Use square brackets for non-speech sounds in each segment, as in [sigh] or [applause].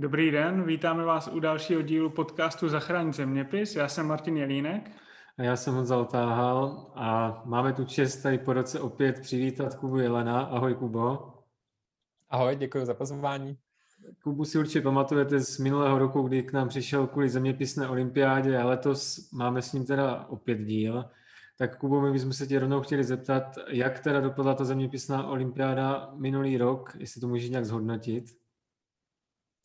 Dobrý den, vítáme vás u dalšího dílu podcastu Zachraň zeměpis. Já jsem Martin Jelínek. A já jsem Honza Otáhal a máme tu čest tady po roce opět přivítat Kubu Jelena. Ahoj Kubo. Ahoj, děkuji za pozvání. Kubu si určitě pamatujete z minulého roku, kdy k nám přišel kvůli zeměpisné olympiádě a letos máme s ním teda opět díl. Tak Kubo, my bychom se tě rovnou chtěli zeptat, jak teda dopadla ta zeměpisná olympiáda minulý rok, jestli to můžeš nějak zhodnotit?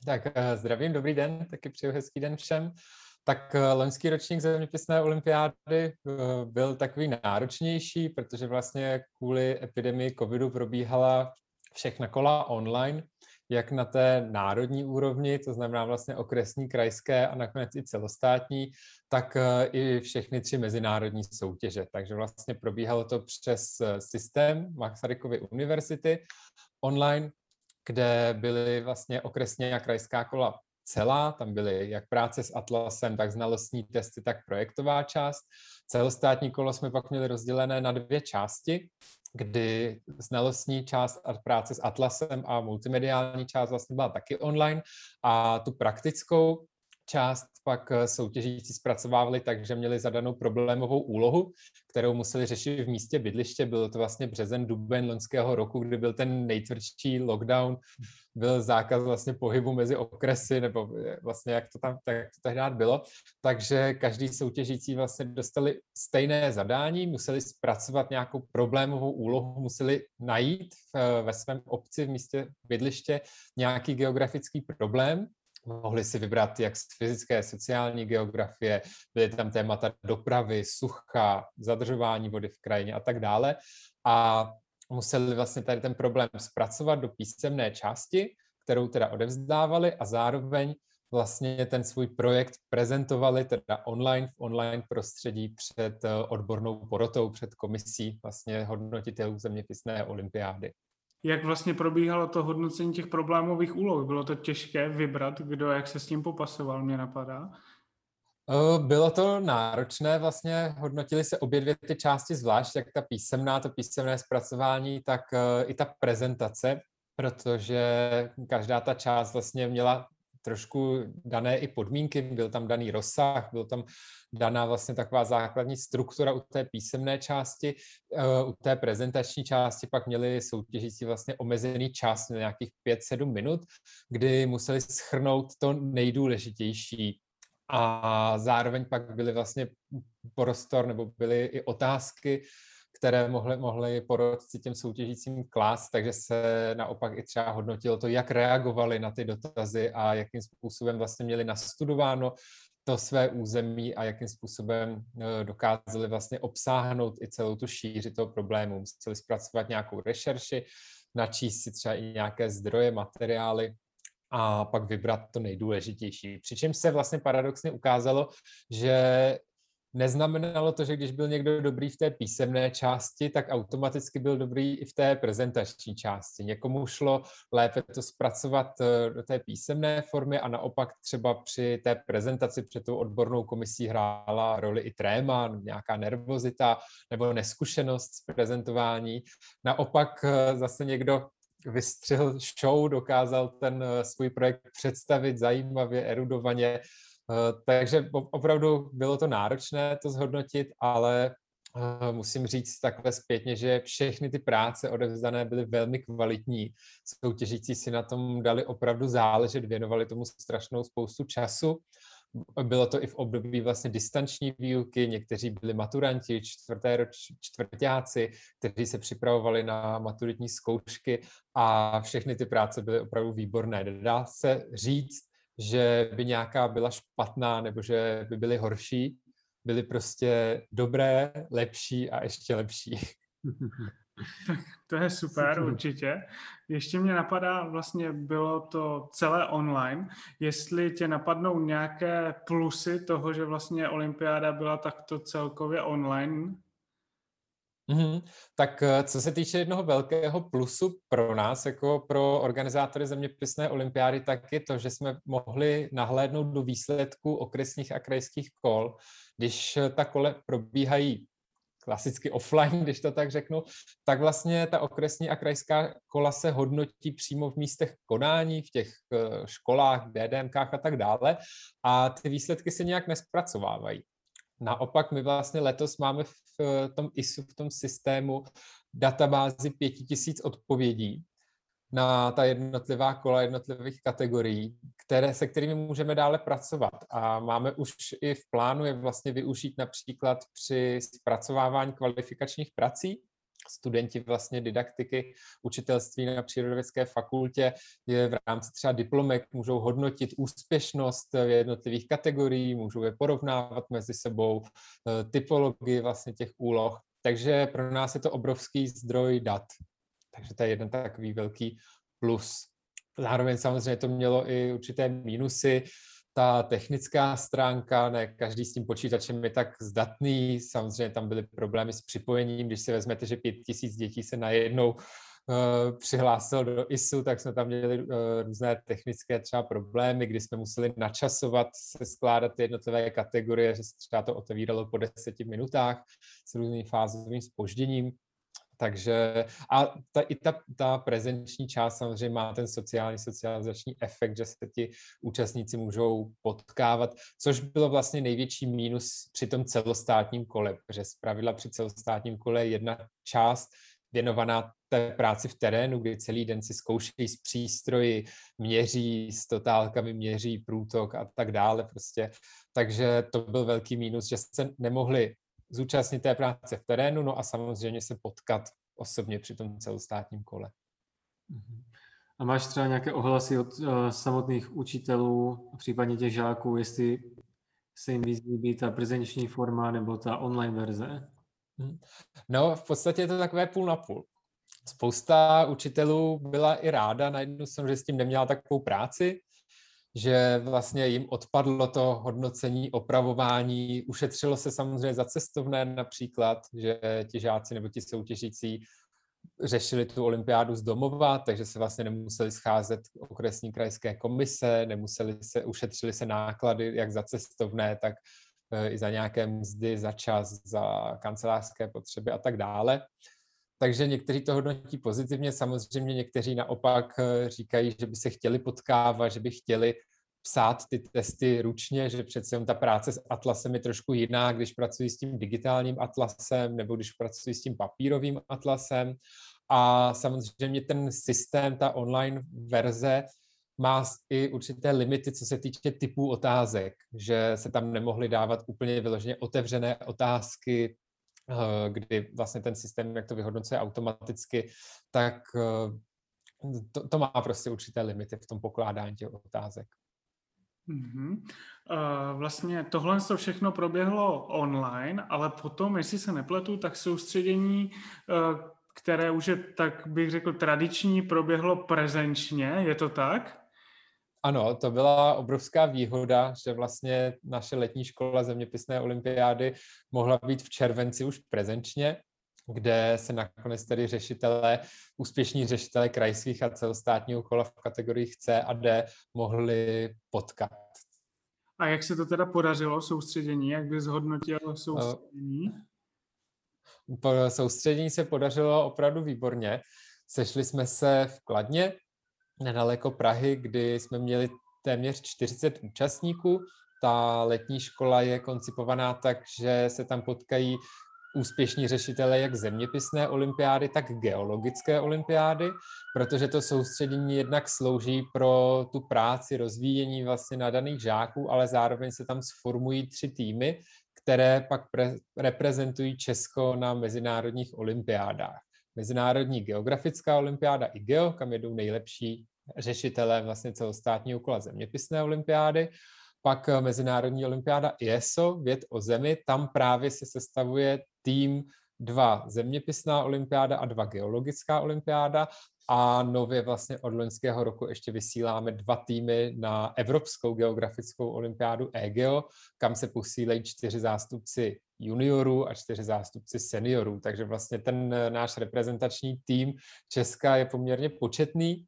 Tak eh, zdravím, dobrý den, taky přeju hezký den všem. Tak eh, loňský ročník zeměpisné olympiády eh, byl takový náročnější, protože vlastně kvůli epidemii covidu probíhala všechna kola online, jak na té národní úrovni, to znamená vlastně okresní, krajské a nakonec i celostátní, tak i všechny tři mezinárodní soutěže. Takže vlastně probíhalo to přes systém Masarykovy univerzity online, kde byly vlastně okresně a krajská kola celá, tam byly jak práce s Atlasem, tak znalostní testy, tak projektová část. Celostátní kolo jsme pak měli rozdělené na dvě části, kdy znalostní část a práce s Atlasem a multimediální část vlastně byla taky online a tu praktickou část pak eh, soutěžící zpracovávali tak, že měli zadanou problémovou úlohu, kterou museli řešit v místě bydliště. Bylo to vlastně březen, duben loňského roku, kdy byl ten nejtvrdší lockdown, byl zákaz vlastně pohybu mezi okresy, nebo eh, vlastně jak to tam tak to tehdy bylo. Takže každý soutěžící vlastně dostali stejné zadání, museli zpracovat nějakou problémovou úlohu, museli najít eh, ve svém obci, v místě bydliště nějaký geografický problém, mohli si vybrat jak z fyzické, sociální geografie, byly tam témata dopravy, sucha, zadržování vody v krajině a tak dále. A museli vlastně tady ten problém zpracovat do písemné části, kterou teda odevzdávali a zároveň vlastně ten svůj projekt prezentovali teda online v online prostředí před eh, odbornou porotou, před komisí vlastně hodnotitelů zeměpisné olympiády jak vlastně probíhalo to hodnocení těch problémových úloh. Bylo to těžké vybrat, kdo jak se s tím popasoval, mě napadá. Bylo to náročné, vlastně hodnotili se obě dvě ty části zvlášť, jak ta písemná, to písemné zpracování, tak e, i ta prezentace, protože každá ta část vlastně měla trošku dané i podmínky, byl tam daný rozsah, byl tam daná vlastně taková základní struktura u té písemné části, eh, u té prezentační části pak měli soutěžící vlastně omezený čas na nějakých 5-7 minut, kdy museli schrnout to nejdůležitější. A zároveň pak byly vlastně prostor nebo byly i otázky, které mohly, mohly porodci těm soutěžícím klást, takže se naopak i třeba hodnotilo to, jak reagovali na ty dotazy a jakým způsobem vlastně měli nastudováno to své území a jakým způsobem eh, dokázali vlastně obsáhnout i celou tu šíři toho problému. Museli zpracovat nějakou rešerši, načíst si třeba i nějaké zdroje, materiály a pak vybrat to nejdůležitější. Přičemž se vlastně paradoxně ukázalo, že neznamenalo to, že když byl někdo dobrý v té písemné části, tak automaticky byl dobrý i v té prezentační části. Někomu šlo lépe to zpracovat eh, do té písemné formy a naopak třeba při té prezentaci před tou odbornou komisí hrála roli i tréma, nějaká nervozita nebo neskušenost z prezentování. Naopak eh, zase někdo vystřihl show, dokázal ten eh, svůj projekt představit zajímavě, erudovaně, takže opravdu bylo to náročné to zhodnotit, ale eh, musím říct takhle zpětně, že všechny ty práce odevzdané byly velmi kvalitní. Soutěžící si na tom dali opravdu záležet, věnovali tomu strašnou spoustu času. Bylo to i v období vlastně distanční výuky, někteří byli maturanti, čtvrté roč, čtvrtáci, kteří se připravovali na maturitní zkoušky a všechny ty práce byly opravdu výborné. Dá se říct, že by nějaká byla špatná nebo že by byly horší, byly prostě dobré, lepší a ještě lepší. Tak to je super, určitě. Ještě mě napadá, vlastně bylo to celé online, jestli tě napadnou nějaké plusy toho, že vlastně olympiáda byla takto celkově online, Mm-hmm. Tak eh, co se týče jednoho velkého plusu pro nás, jako pro organizátory zeměpisné olympiády, tak je to, že jsme mohli nahlédnout do výsledků okresních a krajských kol. Když eh, ta kole probíhají klasicky offline, [laughs] když to tak řeknu, tak vlastně ta okresní a krajská kola se hodnotí přímo v místech konání, v těch eh, školách, DDMkách a tak dále a ty výsledky se nějak nespracovávají. Naopak my vlastně letos máme v eh, tom ISU, v tom systému databázi 5000 odpovědí na ta jednotlivá kola jednotlivých kategorií, které, se kterými můžeme dále pracovat. A máme už i v plánu je vlastně využít například při zpracovávání kvalifikačních prací. Studenti vlastně didaktiky, učitelství na přírodovědské fakultě je v rámci třeba diplomek můžou hodnotit úspěšnost v jednotlivých kategorií, můžou je porovnávat mezi sebou, eh, typologii vlastně těch úloh. Takže pro nás je to obrovský zdroj dat. Takže to je jeden takový velký plus. Zároveň samozřejmě to mělo i určité mínusy. Ta technická stránka, ne každý s tím počítačem je tak zdatný. Samozřejmě tam byly problémy s připojením. Když si vezmete, že pět tisíc dětí se najednou uh, přihlásil do ISU, tak jsme tam měli uh, různé technické třeba problémy, kdy jsme museli načasovat, se skládat ty jednotlivé kategorie, že se třeba to otevíralo po deseti minutách s různým fázovým spožděním. Takže a ta, i ta, ta prezenční část samozřejmě má ten sociální, socializační efekt, že se ti účastníci můžou potkávat, což bylo vlastně největší mínus při tom celostátním kole, protože zpravidla při celostátním kole je jedna část věnovaná té práci v terénu, kdy celý den si zkoušejí s přístroji, měří s totálkami, měří průtok a tak dále prostě. Takže to byl velký mínus, že se nemohli zúčastnit té práce v terénu, no a samozřejmě se potkat osobně při tom celostátním kole. Mhm. A máš třeba nějaké ohlasy od uh, samotných učitelů, případně těch žáků, jestli se jim víc líbí ta prezenční forma nebo ta online verze? Mhm. No, v podstatě je to takové půl na půl. Spousta učitelů byla i ráda, na jednu stranu, že s tím neměla takovou práci, že vlastně jim odpadlo to hodnocení, opravování, ušetřilo se samozřejmě za cestovné například, že ti žáci nebo ti soutěžící řešili tu olympiádu z domova, takže se vlastně nemuseli scházet okresní krajské komise, nemuseli se, ušetřili se náklady jak za cestovné, tak eh, i za nějaké mzdy, za čas, za kancelářské potřeby a tak dále. Takže někteří to hodnotí pozitivně, samozřejmě někteří naopak eh, říkají, že by se chtěli potkávat, že by chtěli psát ty testy ručně, že přece ta práce s atlasem je trošku jiná, když pracuji s tím digitálním atlasem nebo když pracuji s tím papírovým atlasem. A samozřejmě ten systém, ta online verze, má i určité limity, co se týče typů otázek, že se tam nemohly dávat úplně vyloženě otevřené otázky, kdy vlastně ten systém, jak to vyhodnocuje automaticky, tak eh, to, to má prostě určité limity v tom pokládání těch otázek. Mm-hmm. Vlastně tohle to všechno proběhlo online, ale potom, jestli se nepletu, tak soustředění, které už je, tak bych řekl, tradiční, proběhlo prezenčně, je to tak? Ano, to byla obrovská výhoda, že vlastně naše letní škola zeměpisné olympiády mohla být v červenci už prezenčně, kde se nakonec tedy řešitelé, úspěšní řešitelé krajských a celostátního kola v kategoriích C a D mohli potkat. A jak se to teda podařilo, soustředění? Jak bys zhodnotil soustředění? Soustředění se podařilo opravdu výborně. Sešli jsme se v Kladně, nedaleko Prahy, kdy jsme měli téměř 40 účastníků. Ta letní škola je koncipovaná tak, že se tam potkají úspěšní řešitelé jak zeměpisné olympiády, tak geologické olympiády, protože to soustředění jednak slouží pro tu práci, rozvíjení vlastně nadaných žáků, ale zároveň se tam sformují tři týmy, které pak pre- reprezentují Česko na mezinárodních olympiádách. Mezinárodní geografická olympiáda IGEO, kam jedou nejlepší řešitelé vlastně celostátního kola zeměpisné olympiády, pak Mezinárodní olympiáda IESO, věd o zemi, tam právě se sestavuje tým dva zeměpisná olympiáda a dva geologická olympiáda. A nově vlastně od loňského roku ještě vysíláme dva týmy na Evropskou geografickou olympiádu EGEO, kam se posílejí čtyři zástupci juniorů a čtyři zástupci seniorů. Takže vlastně ten náš reprezentační tým Česka je poměrně početný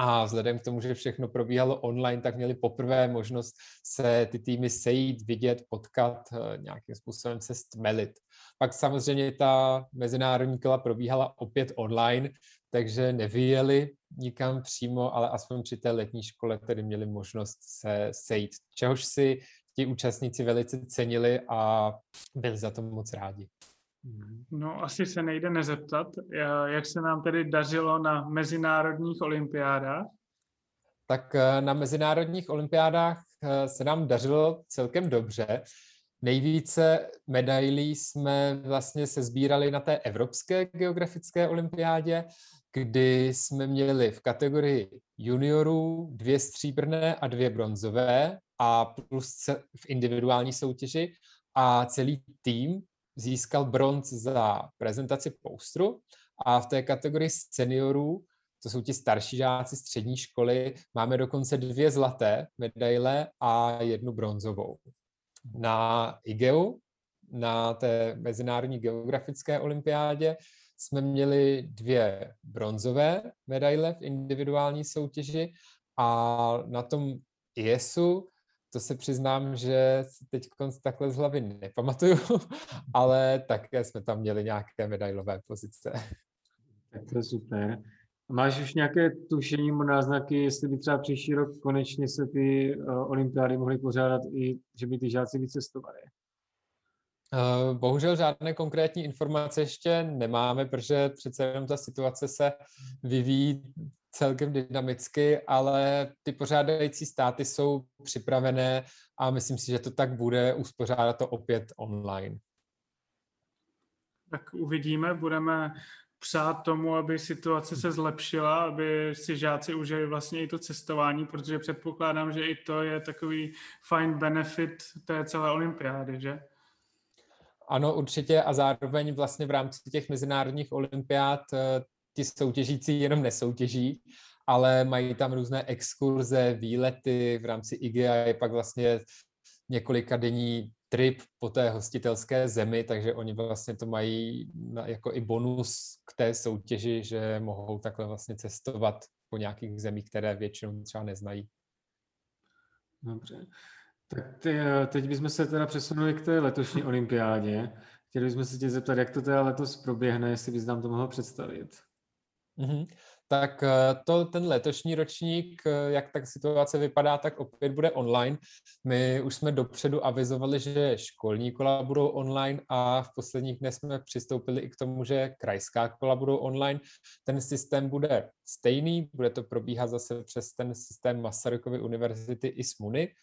A vzhledem k tomu, že všechno probíhalo online, tak měli poprvé možnost se ty týmy sejít, vidět, potkat, eh, nějakým způsobem se stmelit. Pak samozřejmě ta mezinárodní kola probíhala opět online, takže nevyjeli nikam přímo, ale aspoň při té letní škole tedy měli možnost se sejít, čehož si ti účastníci velice cenili a byli za to moc rádi. No, asi se nejde nezeptat, jak se nám tedy dařilo na mezinárodních olympiádách? Tak eh, na mezinárodních olympiádách eh, se nám dařilo celkem dobře. Nejvíce medailí jsme vlastně se sbírali na té Evropské geografické olympiádě, kdy jsme měli v kategorii juniorů dvě stříbrné a dvě bronzové a plus v individuální soutěži a celý tým získal bronz za prezentaci poustru a v té kategorii seniorů, to jsou ti starší žáci střední školy, máme dokonce dvě zlaté medaile a jednu bronzovou. Na IGEU, na té Mezinárodní geografické olympiádě, jsme měli dvě bronzové medaile v individuální soutěži a na tom IESu to se přiznám, že si teď takhle z hlavy nepamatuju, [laughs] ale také jsme tam měli nějaké medailové pozice. Tak to je super. Máš už nějaké tušení nebo náznaky, jestli by třeba příští rok konečně se ty uh, olympiády mohly pořádat i, že by ty žáci vycestovali? Uh, bohužel žádné konkrétní informace ještě nemáme, protože přece jenom ta situace se vyvíjí celkem dynamicky, ale ty pořádající státy jsou připravené a myslím si, že to tak bude uspořádat to opět online. Tak uvidíme, budeme přát tomu, aby situace se zlepšila, aby si žáci užili vlastně i to cestování, protože předpokládám, že i to je takový fajn benefit té celé olympiády, že? Ano, určitě a zároveň vlastně v rámci těch mezinárodních olympiád eh, ti soutěžící jenom nesoutěží, ale mají tam různé exkurze, výlety v rámci IGA, je pak vlastně několika denní trip po té hostitelské zemi, takže oni vlastně to mají jako i bonus k té soutěži, že mohou takhle vlastně cestovat po nějakých zemích, které většinou třeba neznají. Dobře. Tak ty, teď bychom se teda přesunuli k té letošní olympiádě. Chtěli bychom se tě zeptat, jak to teda letos proběhne, jestli bys nám to mohl představit. Mm-hmm. Tak eh, to ten letošní ročník, eh, jak tak situace vypadá, tak opět bude online. My už jsme dopředu avizovali, že školní kola budou online a v posledních dnech jsme přistoupili i k tomu, že krajská kola budou online. Ten systém bude stejný, bude to probíhat zase přes ten systém Masarykovy univerzity i SMUNY.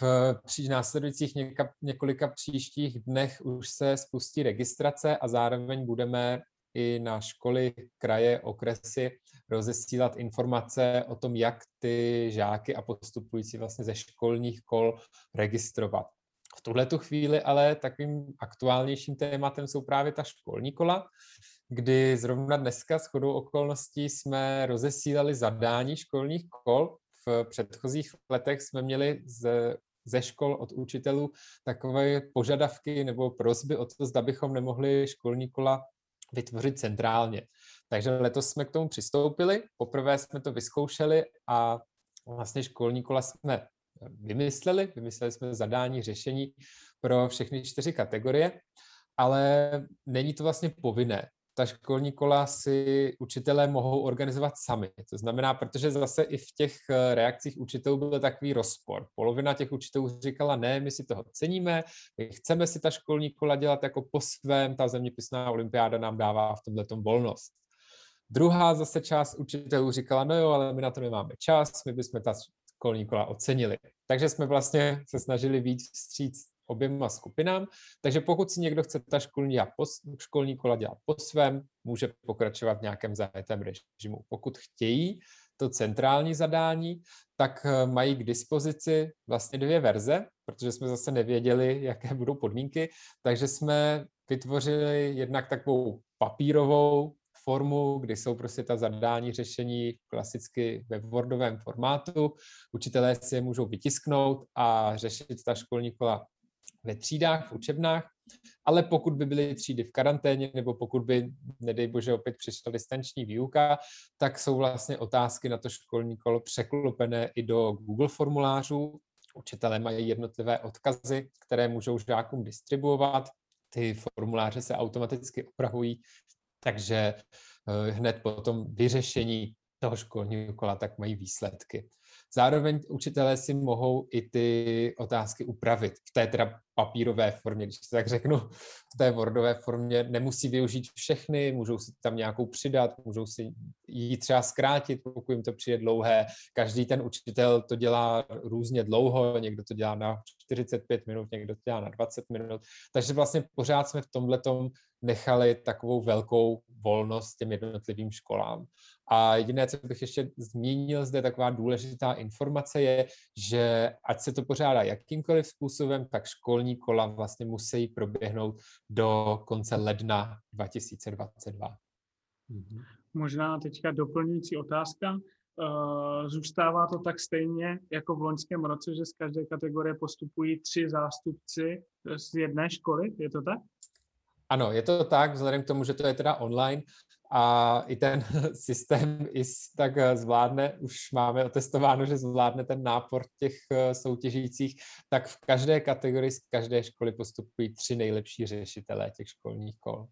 V při následujících něka, několika příštích dnech už se spustí registrace a zároveň budeme i na školy, kraje, okresy rozesílat informace o tom, jak ty žáky a postupující vlastně ze školních kol registrovat. V tuhle tu chvíli ale takovým aktuálnějším tématem jsou právě ta školní kola, kdy zrovna dneska s chodou okolností jsme rozesílali zadání školních kol. V předchozích letech jsme měli z, ze škol od učitelů takové požadavky nebo prosby o to, zda bychom nemohli školní kola vytvořit centrálně. Takže letos jsme k tomu přistoupili, poprvé jsme to vyzkoušeli a vlastně školní kola jsme vymysleli, vymysleli jsme zadání, řešení pro všechny čtyři kategorie, ale není to vlastně povinné ta školní kola si učitelé mohou organizovat sami. To znamená, protože zase i v těch eh, reakcích učitelů byl takový rozpor. Polovina těch učitelů říkala, ne, my si toho ceníme, my chceme si ta školní kola dělat jako po svém, ta zeměpisná olympiáda nám dává v tomhle volnost. Druhá zase část učitelů říkala, no jo, ale my na to nemáme čas, my bychom ta školní kola ocenili. Takže jsme vlastně se snažili víc vstříc oběma skupinám. Takže pokud si někdo chce ta školní, školní kola dělat po svém, může pokračovat v nějakém zajetém režimu. Pokud chtějí to centrální zadání, tak eh, mají k dispozici vlastně dvě verze, protože jsme zase nevěděli, [laughs] jaké budou podmínky, takže jsme vytvořili jednak takovou papírovou formu, kdy jsou prostě ta zadání řešení klasicky ve Wordovém formátu. Učitelé si je můžou vytisknout a řešit ta školní kola ve třídách, v učebnách, ale pokud by byly třídy v karanténě nebo pokud by, nedej bože, opět přišla distanční výuka, tak jsou vlastně otázky na to školní kolo překlopené i do Google formulářů. Učitelé mají jednotlivé odkazy, které můžou žákům distribuovat. Ty formuláře se automaticky opravují, takže eh, hned po tom vyřešení toho školního kola tak mají výsledky. Zároveň učitelé si mohou i ty otázky upravit v té teda papírové formě, když tak řeknu, v té Wordové formě nemusí využít všechny, můžou si tam nějakou přidat, můžou si ji třeba zkrátit, pokud jim to přijde dlouhé. Každý ten učitel to dělá různě dlouho, někdo to dělá na 45 minut, někdo to dělá na 20 minut, takže vlastně pořád jsme v tomhle nechali takovou velkou volnost těm jednotlivým školám. A jediné, co bych ještě zmínil zde, taková důležitá informace je, že ať se to pořádá jakýmkoliv způsobem, tak školní kola vlastně musí proběhnout do konce ledna 2022. Mhm. Možná teďka doplňující otázka. Eh, zůstává to tak stejně jako v loňském roce, že z každé kategorie postupují tři zástupci z jedné školy, je to tak? Ano, je to tak, vzhledem k tomu, že to je teda online a i ten [laughs] systém i tak eh, zvládne, už máme otestováno, že zvládne ten nápor těch eh, soutěžících, tak v každé kategorii z každé školy postupují tři nejlepší řešitelé těch školních kol.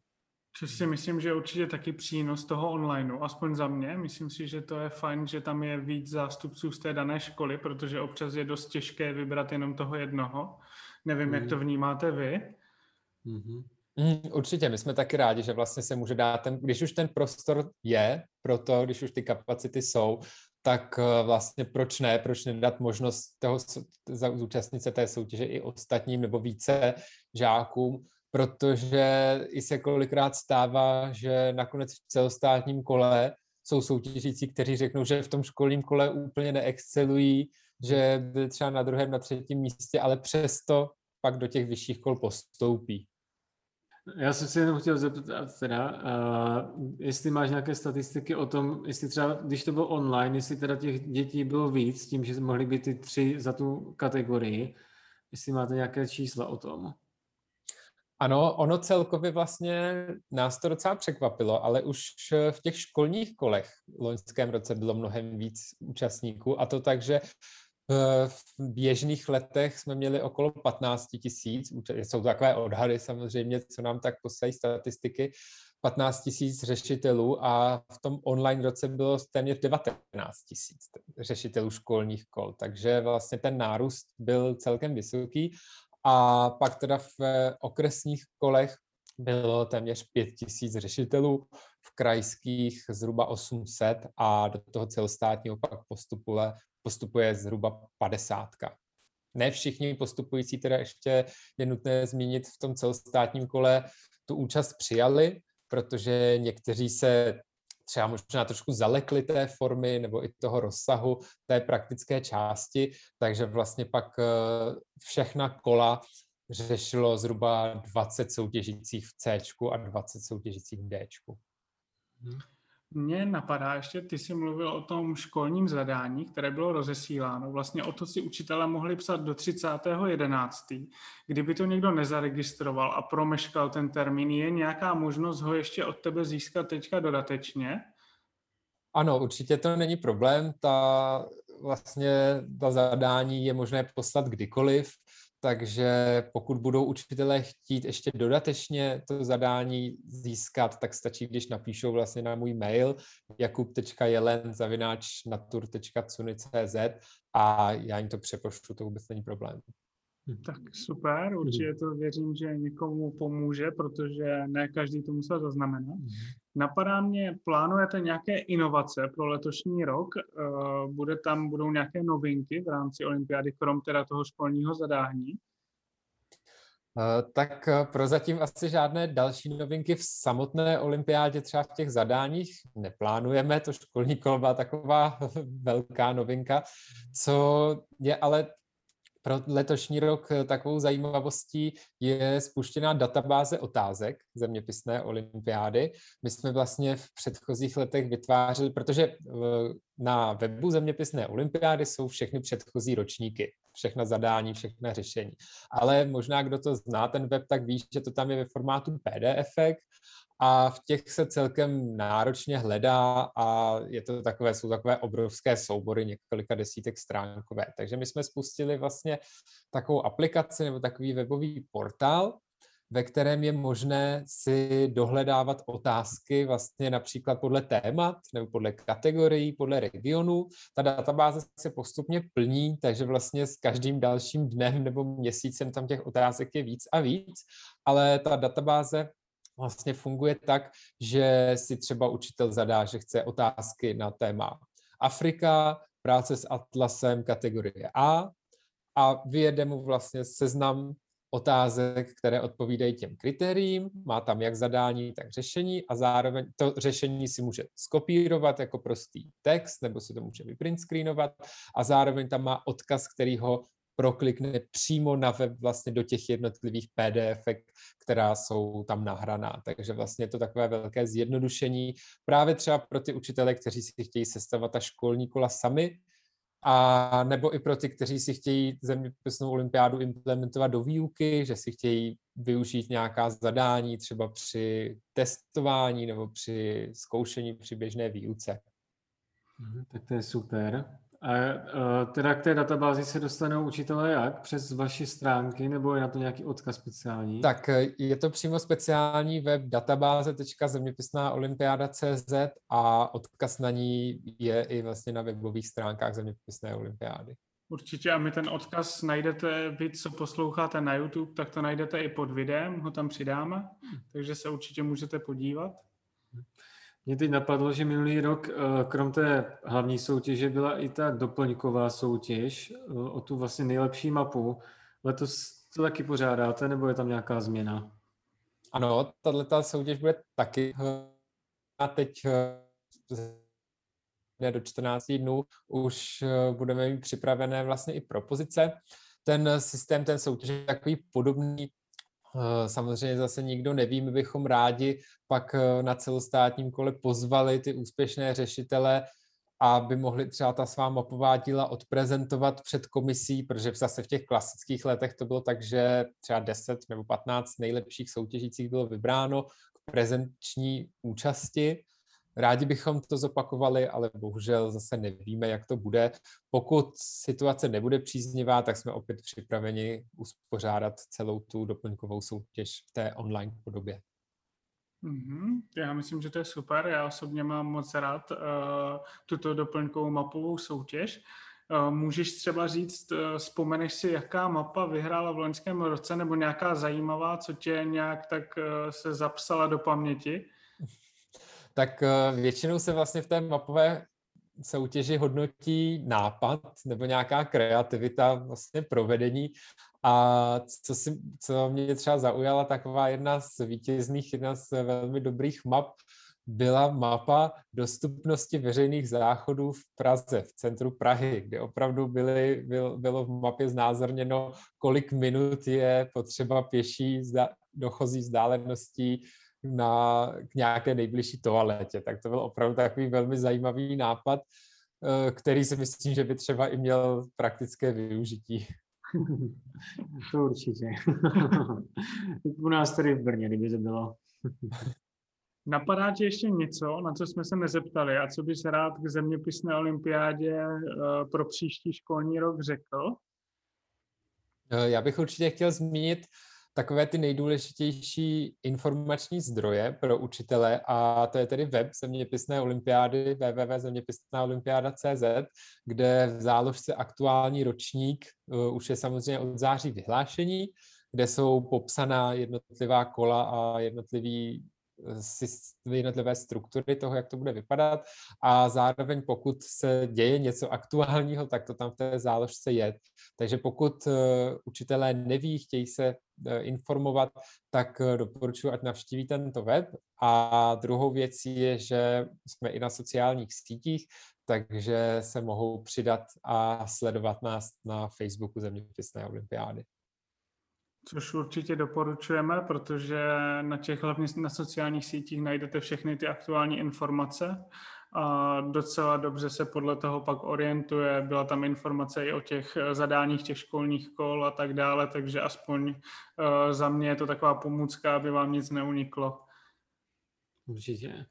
Což si myslím, že je určitě taky přínos toho online, aspoň za mě. Myslím si, že to je fajn, že tam je víc zástupců z té dané školy, protože občas je dost těžké vybrat jenom toho jednoho. Nevím, mm. jak to vnímáte vy. Mm-hmm. Mm, určitě, my jsme taky rádi, že vlastně se může dát ten, když už ten prostor je pro to, když už ty kapacity jsou, tak eh, vlastně proč ne, proč nedat možnost toho zúčastnit se té soutěže i ostatním nebo více žákům, protože i se kolikrát stává, že nakonec v celostátním kole jsou soutěžící, kteří řeknou, že v tom školním kole úplně neexcelují, že byli třeba na druhém, na třetím místě, ale přesto pak do těch vyšších kol postoupí. Já jsem si jenom chtěl zeptat teda, uh, jestli máš nějaké statistiky o tom, jestli třeba, když to bylo online, jestli teda těch dětí bylo víc, tím, že mohly být ty tři za tu kategorii, jestli máte nějaké čísla o tom. Ano, ono celkově vlastně nás to docela překvapilo, ale už v těch školních kolech v loňském roce bylo mnohem víc účastníků a to tak, že v běžných letech jsme měli okolo 15 tisíc, jsou to takové odhady samozřejmě, co nám tak posílají statistiky, 15 tisíc řešitelů a v tom online roce bylo téměř 19 tisíc řešitelů školních kol, takže vlastně ten nárůst byl celkem vysoký. A pak teda v okresních kolech bylo téměř 5 tisíc řešitelů, v krajských zhruba 800 a do toho celostátního pak postupuje, postupuje zhruba 50. Ne všichni postupující teda ještě je nutné zmínit v tom celostátním kole tu účast přijali, protože někteří se třeba možná trošku zalekli té formy nebo i toho rozsahu té praktické části, takže vlastně pak eh, všechna kola řešilo zhruba 20 soutěžících v C a 20 soutěžících v D. Mně napadá ještě, ty jsi mluvil o tom školním zadání, které bylo rozesíláno. Vlastně o to si učitelé mohli psat do 30.11. Kdyby to někdo nezaregistroval a promeškal ten termín, je nějaká možnost ho ještě od tebe získat teďka dodatečně? Ano, určitě to není problém. Ta vlastně ta zadání je možné poslat kdykoliv takže pokud budou učitelé chtít ještě dodatečně to zadání získat, tak stačí, když napíšou vlastně na můj mail jakub.jelen zavináč natur.cuni.cz a já jim to přepošlu, to vůbec není problém. Hm. Tak super, mhm. určitě to věřím, že někomu pomůže, protože ne každý to musel zaznamenat. Mhm. Napadá mě, plánujete nějaké inovace pro letošní rok? Eh, bude tam, budou nějaké novinky v rámci olympiády, krom teda toho školního zadání? Eh, tak eh, prozatím asi žádné další novinky v samotné olympiádě, třeba v těch zadáních neplánujeme, to školní kolo byla taková [laughs] velká novinka. Co je ale pro letošní rok eh, takovou zajímavostí je spuštěná databáze otázek zeměpisné olympiády. My jsme vlastně v předchozích letech vytvářeli, protože na webu zeměpisné olympiády jsou všechny předchozí ročníky všechna zadání, všechna řešení. Ale možná, kdo to zná, ten web, tak ví, že to tam je ve formátu PDF a v těch se celkem náročně hledá a je to takové, jsou takové obrovské soubory, několika desítek stránkové. Takže my jsme spustili vlastně takovou aplikaci nebo takový webový portál, ve kterém je možné si dohledávat otázky vlastně například podle témat nebo podle kategorií, podle regionu. Ta databáze se postupně plní, takže vlastně s každým dalším dnem nebo měsícem tam těch otázek je víc a víc, ale ta databáze vlastně funguje tak, že si třeba učitel zadá, že chce otázky na téma Afrika, práce s atlasem kategorie A a vyjede mu vlastně seznam otázek, které odpovídají těm kritériím, má tam jak zadání, tak řešení a zároveň to řešení si může skopírovat jako prostý text, nebo si to může vyprint screenovat a zároveň tam má odkaz, který ho proklikne přímo na web vlastně do těch jednotlivých PDF, která jsou tam nahraná. Takže vlastně je to takové velké zjednodušení právě třeba pro ty učitele, kteří si chtějí sestavovat ta školní kola sami, a nebo i pro ty, kteří si chtějí zeměpisnou olympiádu implementovat do výuky, že si chtějí využít nějaká zadání třeba při testování nebo při zkoušení při běžné výuce. Mhm, tak to je super. A teda k té databázi se dostanou učitelé jak? Přes vaše stránky nebo je na to nějaký odkaz speciální? Tak e, je to přímo speciální web databáze.zeměpisná olympiáda.cz a odkaz na ní je i vlastně na webových stránkách Zeměpisné olympiády. Určitě a my ten odkaz najdete, vy co posloucháte na YouTube, tak to najdete i pod videem, ho tam přidáme, takže se určitě můžete podívat. Mě teď napadlo, že minulý rok, eh, krom té hlavní soutěže, byla i ta doplňková soutěž eh, o tu vlastně nejlepší mapu. Letos to taky pořádáte, nebo je tam nějaká změna? Ano, tato soutěž bude taky a teď eh, do 14 dnů už budeme mít připravené vlastně i propozice. Ten systém, ten soutěž je takový podobný Eh, samozřejmě zase nikdo neví, my bychom rádi pak eh, na celostátním kole pozvali ty úspěšné řešitele, aby mohli třeba ta svá mapová díla odprezentovat před komisí, protože zase v těch klasických letech to bylo tak, že třeba 10 nebo 15 nejlepších soutěžících bylo vybráno k prezenční účasti Rádi bychom to zopakovali, ale bohužel zase nevíme, jak to bude. Pokud situace nebude příznivá, tak jsme opět připraveni uspořádat celou tu doplňkovou soutěž v té online podobě. Mm-hmm. Já myslím, že to je super. Já osobně mám moc rád uh, tuto doplňkovou mapovou soutěž. Uh, můžeš třeba říct, uh, vzpomeneš si, jaká mapa vyhrála v loňském roce, nebo nějaká zajímavá, co tě nějak tak uh, se zapsala do paměti? Tak eh, většinou se vlastně v té mapové soutěži hodnotí nápad nebo nějaká kreativita vlastně provedení. A co, si, co mě třeba zaujala, taková jedna z vítězných, jedna z velmi dobrých map, byla mapa dostupnosti veřejných záchodů v Praze, v centru Prahy, kde opravdu byly, byl, bylo v mapě znázorněno, kolik minut je potřeba pěší dochozí vzdáleností na, k nějaké nejbližší toaletě. Tak to byl opravdu takový velmi zajímavý nápad, eh, který si myslím, že by třeba i měl praktické využití. [laughs] To určitě. [laughs] U nás tady v Brně, kdyby to bylo. [laughs] Napadá ti ještě něco, na co jsme se nezeptali a co bys rád k zeměpisné olympiádě eh, pro příští školní rok řekl? Eh, já bych určitě chtěl zmínit takové ty nejdůležitější informační zdroje pro učitele a to je tedy web zeměpisné olympiády www.zeměpisnáolympiáda.cz, kde v záložce aktuální ročník uh, už je samozřejmě od září vyhlášení, kde jsou popsaná jednotlivá kola a jednotlivý jednotlivé struktury toho, jak to bude vypadat a zároveň pokud se děje něco aktuálního, tak to tam v té záložce je. Takže pokud uh, učitelé neví, chtějí se uh, informovat, tak uh, doporučuji, ať navštíví tento web. A druhou věcí je, že jsme i na sociálních sítích, takže se mohou přidat a sledovat nás na Facebooku Zeměpisné olympiády. Což určitě doporučujeme, protože na těch hlavně na sociálních sítích najdete všechny ty aktuální informace a docela dobře se podle toho pak orientuje. Byla tam informace i o těch zadáních těch školních kol a tak dále, takže aspoň za mě je to taková pomůcka, aby vám nic neuniklo. Určitě.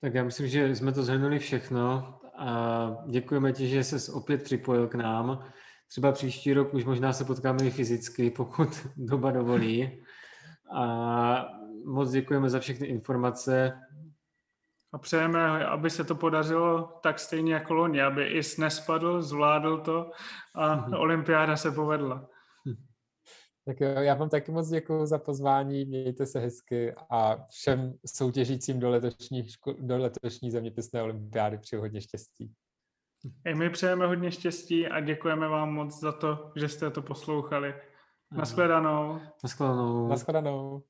Tak já myslím, že jsme to zhrnuli všechno a děkujeme ti, že jsi opět připojil k nám. Třeba příští rok už možná se potkáme i fyzicky, pokud [laughs] doba dovolí. A moc děkujeme za všechny informace. A přejeme, aby se to podařilo tak stejně jako loni, aby i nespadl, zvládl to a mm-hmm. olympiáda se povedla. Tak jo, já vám taky moc děkuji za pozvání, mějte se hezky a všem soutěžícím do, letošní, do letošní zeměpisné olympiády přeju hodně štěstí. I my přejeme hodně štěstí a děkujeme vám moc za to, že jste to poslouchali. Naschledanou. Naschledanou. Naschledanou.